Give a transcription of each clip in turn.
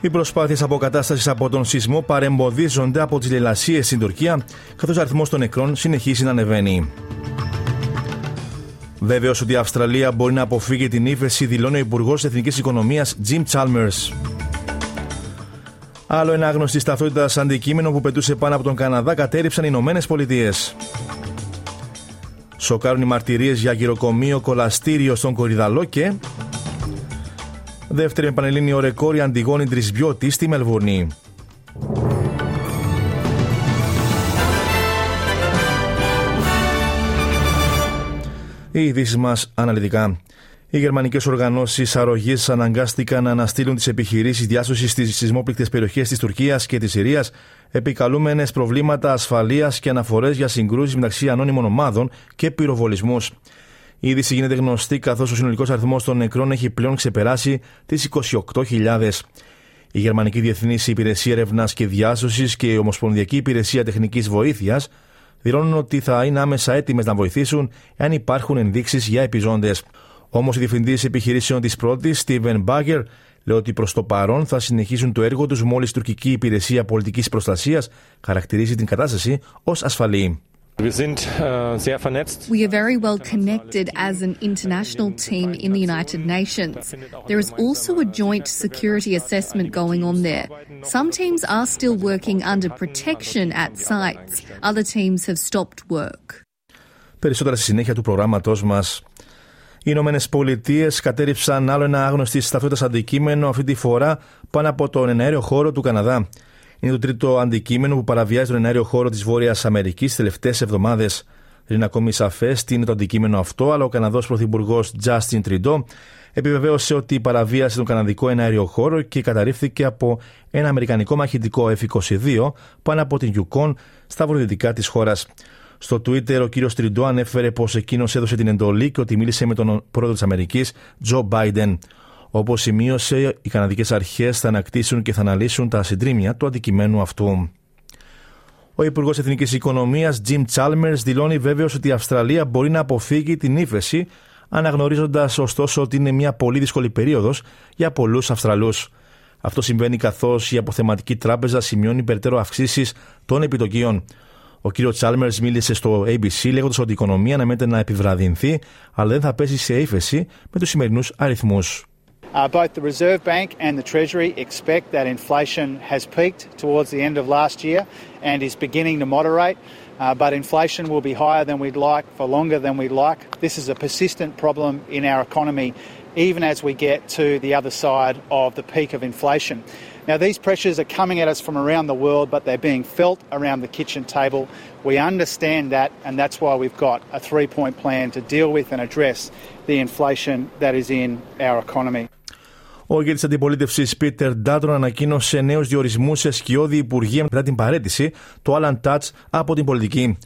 Οι προσπάθειες αποκατάστασης από τον σεισμό παρεμποδίζονται από τις λαιλασίε στην Τουρκία, καθώς ο αριθμός των νεκρών συνεχίζει να ανεβαίνει. Βέβαιος ότι η Αυστραλία μπορεί να αποφύγει την ύφεση, δηλώνει ο Υπουργός Εθνικής Οικονομίας Jim Chalmers. Άλλο ένα άγνωστη ταυτότητα αντικείμενο που πετούσε πάνω από τον Καναδά κατέριψαν οι Ηνωμένες Πολιτείες. Σοκάρουν οι μαρτυρίες για γυροκομείο κολαστήριο στον Κορυδαλό και. Δεύτερη με ο ρεκόρ η Αντιγόνη Τρισμπιώτη στη Μελβούρνη. Οι ειδήσεις μας αναλυτικά. Οι γερμανικές οργανώσεις αρρωγής αναγκάστηκαν να αναστείλουν τις επιχειρήσεις διάσωσης στις σεισμόπληκτες περιοχές της Τουρκίας και της Συρίας, επικαλούμενες προβλήματα ασφαλείας και αναφορές για συγκρούσεις μεταξύ ανώνυμων ομάδων και πυροβολισμούς. Η είδηση γίνεται γνωστή καθώς ο συνολικός αριθμός των νεκρών έχει πλέον ξεπεράσει τις 28.000. Η Γερμανική Διεθνής Υπηρεσία Ερευνά και Διάσωσης και η Ομοσπονδιακή Υπηρεσία Τεχνικής Βοήθειας δηλώνουν ότι θα είναι άμεσα έτοιμες να βοηθήσουν εάν υπάρχουν ενδείξεις για επιζώντες. Όμως, η διευθυντής επιχειρήσεων της πρώτης, Steven Bagger, λέει ότι προς το παρόν θα συνεχίσουν το έργο τους μόλις η τουρκική υπηρεσία πολιτικής προστασίας χαρακτηρίζει την κατάσταση ως ασφαλή. We are very well connected as an international team in the United Nations. There is also a joint security assessment going on there. Some teams are still working under protection at sites. Other teams have stopped work. Περισσότερα στη συνέχεια του προγράμματός μας. Οι Ηνωμένε Πολιτείε κατέριψαν άλλο ένα άγνωστη ταυτότητα αντικείμενο, αυτή τη φορά πάνω από τον εναέριο χώρο του Καναδά. Είναι το τρίτο αντικείμενο που παραβιάζει τον εναέριο χώρο της Βόρειας Αμερικής τις τελευταίες εβδομάδες. Δεν είναι ακόμη σαφές τι είναι το αντικείμενο αυτό, αλλά ο Καναδός Πρωθυπουργός Justin Trudeau επιβεβαίωσε ότι η παραβίαση τον Καναδικό εναέριο χώρο και καταρρίφθηκε από ένα Αμερικανικό μαχητικό F-22 πάνω από την Yukon στα βορειοδυτικά της χώρας. Στο Twitter, ο κύριος Τριντό ανέφερε πως εκείνος έδωσε την εντολή και ότι μίλησε με τον πρόεδρο της Αμερικής, Τζο Biden. Όπως σημείωσε, οι Καναδικές Αρχές θα ανακτήσουν και θα αναλύσουν τα συντρίμια του αντικειμένου αυτού. Ο Υπουργός Εθνικής Οικονομίας, Jim Chalmers, δηλώνει βέβαιος ότι η Αυστραλία μπορεί να αποφύγει την ύφεση, αναγνωρίζοντας ωστόσο ότι είναι μια πολύ δύσκολη περίοδος για πολλούς Αυστραλούς. Αυτό συμβαίνει καθώς η αποθεματική τράπεζα σημειώνει περαιτέρω αυξήσεις των επιτοκίων. Ο κύριος Τσάλμερ μίλησε στο ABC λέγοντας ότι η οικονομία αναμένεται να επιβραδυνθεί, αλλά δεν θα πέσει σε ύφεση με τους σημερινούς αριθμούς. Uh, both the Reserve Bank and the Treasury expect that inflation has peaked towards the end of last year and is beginning to moderate. Uh, but inflation will be higher than we'd like for longer than we'd like. This is a persistent problem in our economy, even as we get to the other side of the peak of inflation. Now, these pressures are coming at us from around the world, but they're being felt around the kitchen table. We understand that, and that's why we've got a three point plan to deal with and address the inflation that is in our economy. Ο ηγέτης αντιπολίτευσης Πίτερ Ντάτρον ανακοίνωσε νέους διορισμούς σε σκιώδη υπουργεία μετά την παρέτηση του Άλαν Τάτς από την πολιτική.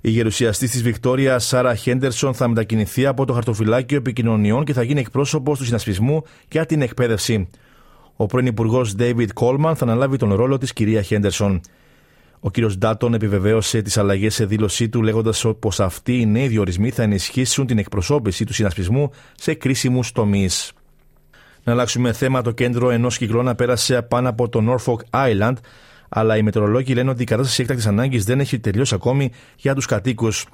Η γερουσιαστής της Βικτόριας, Σάρα Χέντερσον, θα μετακινηθεί από το χαρτοφυλάκιο επικοινωνιών και θα γίνει εκπρόσωπος του συνασπισμού για την εκπαίδευση. Ο πρώην Υπουργός David Κόλμαν θα αναλάβει τον ρόλο της κυρία Χέντερσον. Ο κ. Ντάτον επιβεβαίωσε τις αλλαγές σε δήλωσή του, λέγοντας πως αυτοί οι νέοι διορισμοί θα ενισχύσουν την εκπροσώπηση του συνασπισμού σε κρίσιμους τομείς. Να αλλάξουμε θέμα. Το κέντρο ενός κυκλώνα πέρασε πάνω από το Norfolk Island, αλλά οι μετεωρολόγοι λένε ότι η κατάσταση έκτακτης ανάγκης δεν έχει τελειώσει ακόμη για τους κατοίκους.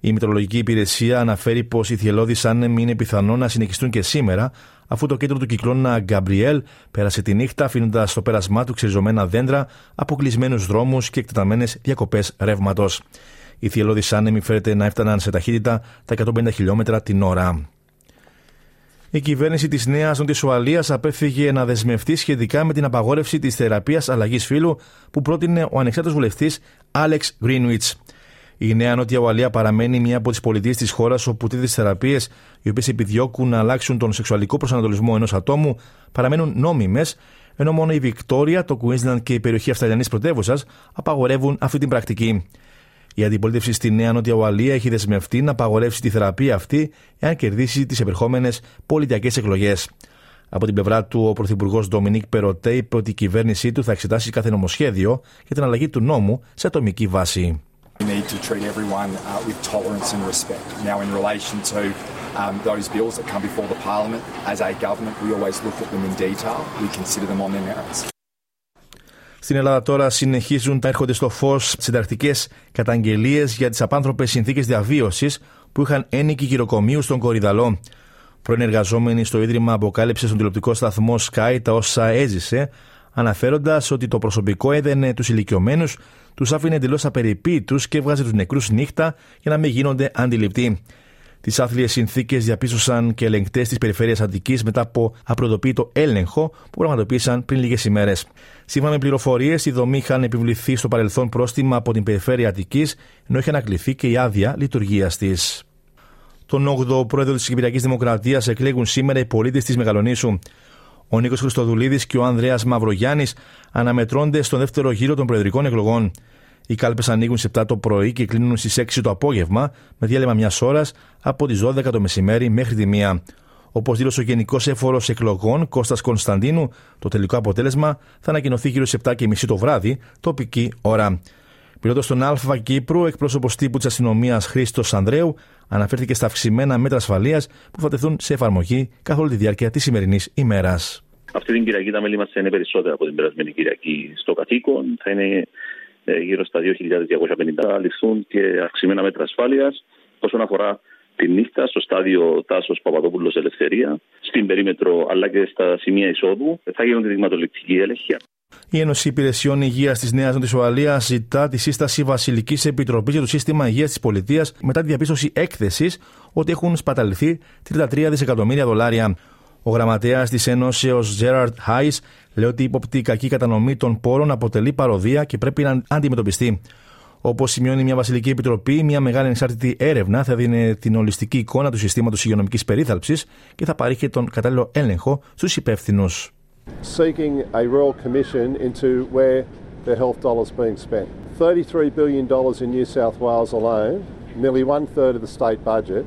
Η Μητρολογική Υπηρεσία αναφέρει πως οι θυελώδεις άνεμοι είναι πιθανό να συνεχιστούν και σήμερα, αφού το κέντρο του κυκλώνα Γκαμπριέλ πέρασε τη νύχτα, αφήνοντας στο πέρασμά του ξεριζωμένα δέντρα, αποκλεισμένους δρόμους και εκτεταμένες διακοπές ρεύματος. Οι θυελώδεις άνεμοι φέρεται να έφταναν σε ταχύτητα τα 150 χιλιόμετρα την ώρα. Η κυβέρνηση της Νέας Νότια Ουαλία απέφυγε να δεσμευτεί σχετικά με την απαγόρευση της θεραπείας αλλαγής φύλου που πρότεινε ο ανεξάρτητος βουλευτής Άλεξ Γκρίνουιτ. Η Νέα Νότια Ουαλία παραμένει μια από τις πολιτείες της χώρας όπου τέτοιες θεραπείες, οι οποίες επιδιώκουν να αλλάξουν τον σεξουαλικό προσανατολισμό ενός ατόμου, παραμένουν νόμιμες, ενώ μόνο η Βικτόρια, το Queensland και η περιοχή Αυστραλιανή πρωτεύουσας απαγορεύουν αυτή την πρακτική. Η αντιπολίτευση στη Νέα Νότια Ουαλία έχει δεσμευτεί να απαγορεύσει τη θεραπεία αυτή εάν κερδίσει τις επερχόμενες πολιτιακές εκλογές. Από την πλευρά του, ο Πρωθυπουργός Ντομινίκ Περοτέ είπε ότι η κυβέρνησή του θα εξετάσει κάθε νομοσχέδιο για την αλλαγή του νόμου σε ατομική βάση. We need to treat everyone uh, with tolerance and respect. Now, in relation to um, those bills that come before the Parliament, as a government, we always look at them in detail. We consider them on their merits. Στην Ελλάδα τώρα συνεχίζουν να έρχονται στο φως συντακτικέ καταγγελίες για τις απάνθρωπες συνθήκες διαβίωσης που είχαν ένικοι γυροκομείου στον Κορυδαλό. Πρώην εργαζόμενη στο Ίδρυμα αποκάλυψε στον τηλεοπτικό σταθμό Sky τα όσα έζησε, αναφέροντας ότι το προσωπικό έδαινε τους ηλικιωμένους, τους άφηνε εντελώς απεριποίητους και έβγαζε τους νεκρούς νύχτα για να μην γίνονται αντιληπτοί. Τις άθλιες συνθήκες διαπίστωσαν και ελεγκτές της περιφέρειας Αττικής μετά από απροδοποιητό έλεγχο που πραγματοποίησαν πριν λίγες ημέρες. Σύμφωνα με πληροφορίες, η δομή είχαν επιβληθεί στο παρελθόν πρόστιμα από την περιφέρεια Αττικής, ενώ είχε ανακληθεί και η άδεια λειτουργίας της. Τον 8ο πρόεδρο της Κυπριακής Δημοκρατίας εκλέγουν σήμερα οι πολίτες της Μεγαλονίσου. Ο Νίκος Χριστοδουλίδης και ο Ανδρέας Μαυρογιάννης αναμετρώνται στον δεύτερο γύρο των προεδρικών εκλογών. Οι κάλπες ανοίγουν σε 7 το πρωί και κλείνουν στις 6 το απόγευμα, με διάλειμμα μιας ώρας από τις 12 το μεσημέρι μέχρι τη 1. Όπως δήλωσε ο Γενικός Έφορος Εκλογών Κώστας Κωνσταντίνου, το τελικό αποτέλεσμα θα ανακοινωθεί γύρω στις 7.30 το βράδυ, τοπική ώρα. Μιλώντας στον ΑΛΦΑ Κύπρου, εκπρόσωπος τύπου της αστυνομίας Χρήστος Ανδρέου αναφέρθηκε στα αυξημένα μέτρα ασφαλείας που θα τεθούν σε εφαρμογή καθ' όλη τη διάρκεια της σημερινής ημέρας. Αυτή την Κυριακή τα μέλη μας θα είναι περισσότερα από την περασμένη Κυριακή στο κατοίκον. Θα είναι ε, γύρω στα 2.250. Θα ληφθούν και αυξημένα μέτρα ασφάλειας όσον αφορά τη νύχτα στο στάδιο Τάσος Παπαδόπουλος Ελευθερία, στην περίμετρο αλλά και στα σημεία εισόδου. Θα γίνονται δειγματοληπτική έλεγχη. Η Ένωση Υπηρεσιών Υγείας της Νέας Νότια Ουαλία ζητά τη σύσταση Βασιλικής Επιτροπής για το Σύστημα Υγείας της Πολιτείας μετά τη διαπίστωση έκθεσης ότι έχουν σπαταληθεί 33 δισεκατομμύρια δολάρια. Ο γραμματέας της Ένωσεω Τζέραρτ Χάι λέει ότι η υποπτή κακή κατανομή των πόρων αποτελεί παροδία και πρέπει να αντιμετωπιστεί. Όπως σημειώνει μια Βασιλική Επιτροπή, μια μεγάλη ανεξάρτητη έρευνα θα δίνει την ολιστική εικόνα του συστήματος υγειονομικής περίθαλψης και θα παρήχε τον κατάλληλο έλεγχο στους υπεύθυνους. seeking a royal commission into where the health dollars being spent. $33 billion in New South Wales alone, nearly one third of the state budget,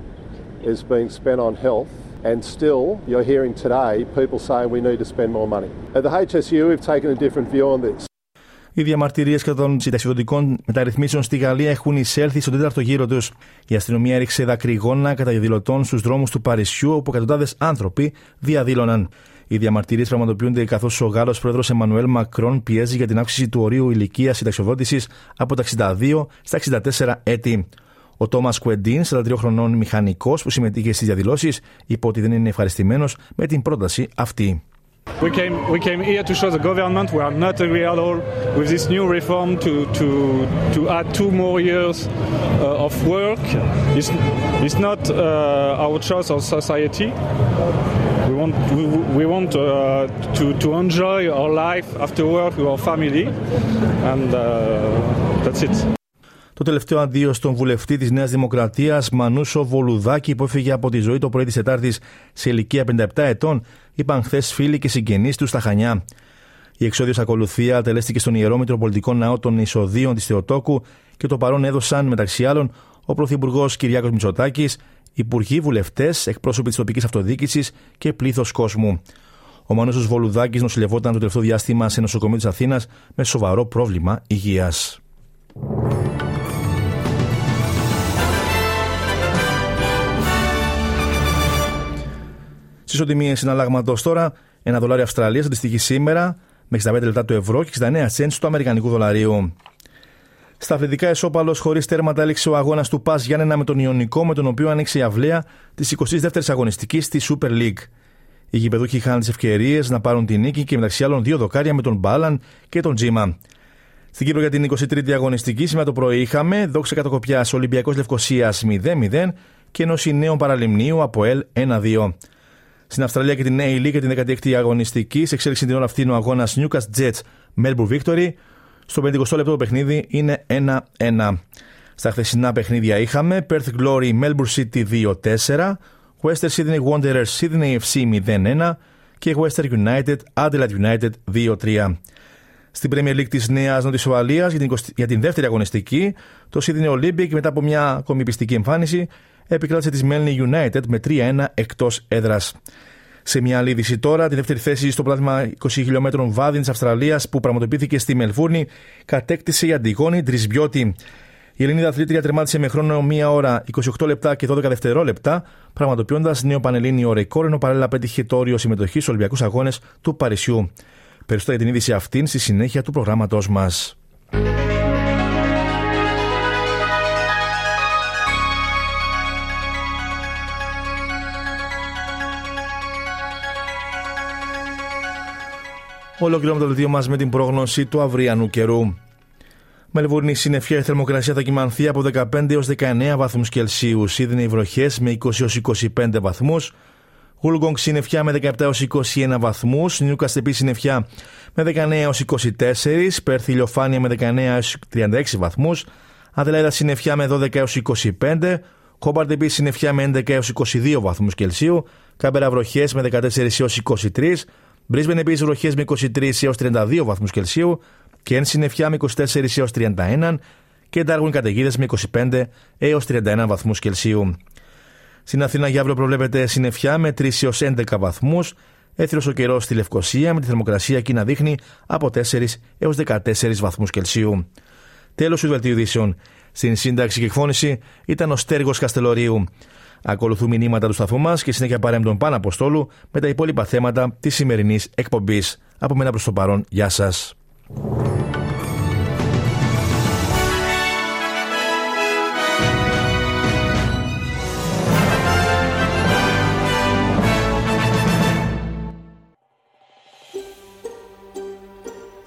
is being spent on health. And still, you're hearing today people saying we need to spend more money. At the HSU, we've taken a different view on this. Οι διαμαρτυρίες κατά των συνταξιδοτικών μεταρρυθμίσεων στη Γαλλία έχουν εισέλθει στον τέταρτο γύρο τους. Η αστυνομία έριξε δακρυγόνα κατά διαδηλωτών στους δρόμους του Παρισιού, όπου εκατοντάδες άνθρωποι διαδήλωναν. Οι διαμαρτυρίες πραγματοποιούνται καθώς ο Γάλλος πρόεδρος Εμμανουέλ Μακρόν πιέζει για την αύξηση του ορίου ηλικίας συνταξιοδότησης από τα 62 στα 64 έτη. Ο Τόμα Κουεντίν, 43 χρονών μηχανικό που συμμετείχε στι διαδηλώσει, είπε ότι δεν είναι ευχαριστημένο με την πρόταση αυτή. We came, we came here to show the government we are not agree at all with this new reform to, to, to add two more years uh, of work. It's, it's not uh, our choice of society. We want, we, we want uh, to, to enjoy our life after work with our family, and uh, that's it. Το τελευταίο αντίο στον βουλευτή της Νέας Δημοκρατίας, Μανούσο Βολουδάκη, που έφυγε από τη ζωή το πρωί της Τετάρτης σε ηλικία 57 ετών, είπαν χθες φίλοι και συγγενείς τους στα Χανιά. Η εξόδιος ακολουθία τελέστηκε στον ιερό Μητροπολιτικό Ναό των Ισοδίων της Θεοτόκου και το παρόν έδωσαν μεταξύ άλλων ο Πρωθυπουργός Κυριάκος Μητσοτάκης, υπουργοί, βουλευτές, εκπρόσωποι της τοπικής αυτοδιοίκησης και πλήθος κόσμου. Ο Μανούσο Βολουδάκη νοσηλευόταν το τελευταίο διάστημα σε νοσοκομείο της Αθήνας με σοβαρό πρόβλημα υγείας. Στι οτιμίε συναλλάγματος τώρα, ένα δολάριο Αυστραλίας αντιστοιχεί σήμερα με 65 λεπτά του ευρώ και 69 cents του Αμερικανικού δολαρίου. Στα αθλητικά εσώπαλο χωρίς τέρματα έληξε ο αγώνας του Πας Γιάννενα με τον Ιωνικό, με τον οποίο άνοιξε η αυλαία της 22η αγωνιστικής στη Super League. Οι γηπεδούχοι είχαν τις ευκαιρίες να πάρουν την νίκη και μεταξύ άλλων δύο δοκάρια με τον Μπάλαν και τον Τζίμα. Στην Κύπρο για την 23η αγωνιστική σήμερα το πρωί είχαμε δόξα κατοκοπιά Ολυμπιακός Λευκοσίας 0-0 και ενώση νέων παραλιμνίου από ΕΛ 1-2. Στην Αυστραλία και την A-League για την 16η αγωνιστική, σε εξέλιξη την ώρα αυτή ο αγώνας Newcastle Jets Melbourne Victory. Στο 50 λεπτό το παιχνίδι είναι 1-1. Στα χθεσινά παιχνίδια είχαμε Perth Glory Melbourne City 2-4, Western Sydney Wanderers Sydney FC 0-1 και Western United Adelaide United 2-3. Στην Premier League της Νέας Νότιας Ουαλίας για, την, για την δεύτερη αγωνιστική, το Sydney Olympic μετά από μια ακόμη πιστική εμφάνιση επικράτησε τη Melanie United με 3-1 εκτός έδρας. Σε μια άλλη είδηση τώρα, τη δεύτερη θέση στο πλάθημα 20 χιλιόμετρων βάδιν της Αυστραλίας που πραγματοποιήθηκε στη Μελβούρνη κατέκτησε η Αντιγόνη Τρισμπιώτη. Η Ελληνίδα αθλήτρια τερμάτισε με χρόνο 1 ώρα 28 λεπτά και 12 δευτερόλεπτα, πραγματοποιώντας νέο πανελλήνιο ρεκόρ, ενώ παράλληλα πέτυχε το όριο συμμετοχής στους Ολυμπιακούς Αγώνες του Παρισιού. Περισσότερα για την είδηση αυτήν στη συνέχεια του προγράμματός μας. Ολοκληρώνουμε το δελτίο μας με την πρόγνωση του αυριανού καιρού. Μελβούρνη συννεφιά η θερμοκρασία θα κοιμανθεί από 15 έως 19 βαθμούς Κελσίου. Σίδνεϊ βροχές με 20 έως 25 βαθμούς. Γούλγκογκ συννεφιά με 17 έως 21 βαθμούς. Νιούκα στεπή συννεφιά με 19 έως 24. Πέρθη ηλιοφάνεια με 19 έως 36 βαθμούς. Αδελαίδα συννεφιά με 12 έως 25. Χόμπαρντ επίσης συννεφιά με 11 έως 22 βαθμούς Κελσίου. Κάμπερα βροχές με 14 έως 23. Μπρίσμπεν επίσης βροχέ με 23 έως 32 βαθμούς Κελσίου και εν συννεφιά με 24 έως 31 και εντάργουν καταιγίδες με 25 έως 31 βαθμούς Κελσίου. Στην Αθήνα για αύριο προβλέπεται συννεφιά με 3 έως 11 βαθμούς, έθριο ο καιρός στη Λευκοσία με τη θερμοκρασία εκεί να δείχνει από 4 έως 14 βαθμούς Κελσίου. Τέλος του δελτίου ειδήσεων. Στην σύνταξη και εκφώνηση ήταν ο Στέργος Καστελωρίου. Ακολουθούν μηνύματα του σταθμού μας και συνέχεια παρέμπτων πάνω Αποστόλου με τα υπόλοιπα θέματα της σημερινής εκπομπής. Από μένα προς το παρόν, γεια σας.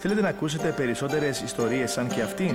Θέλετε να ακούσετε περισσότερες ιστορίες σαν και αυτήν;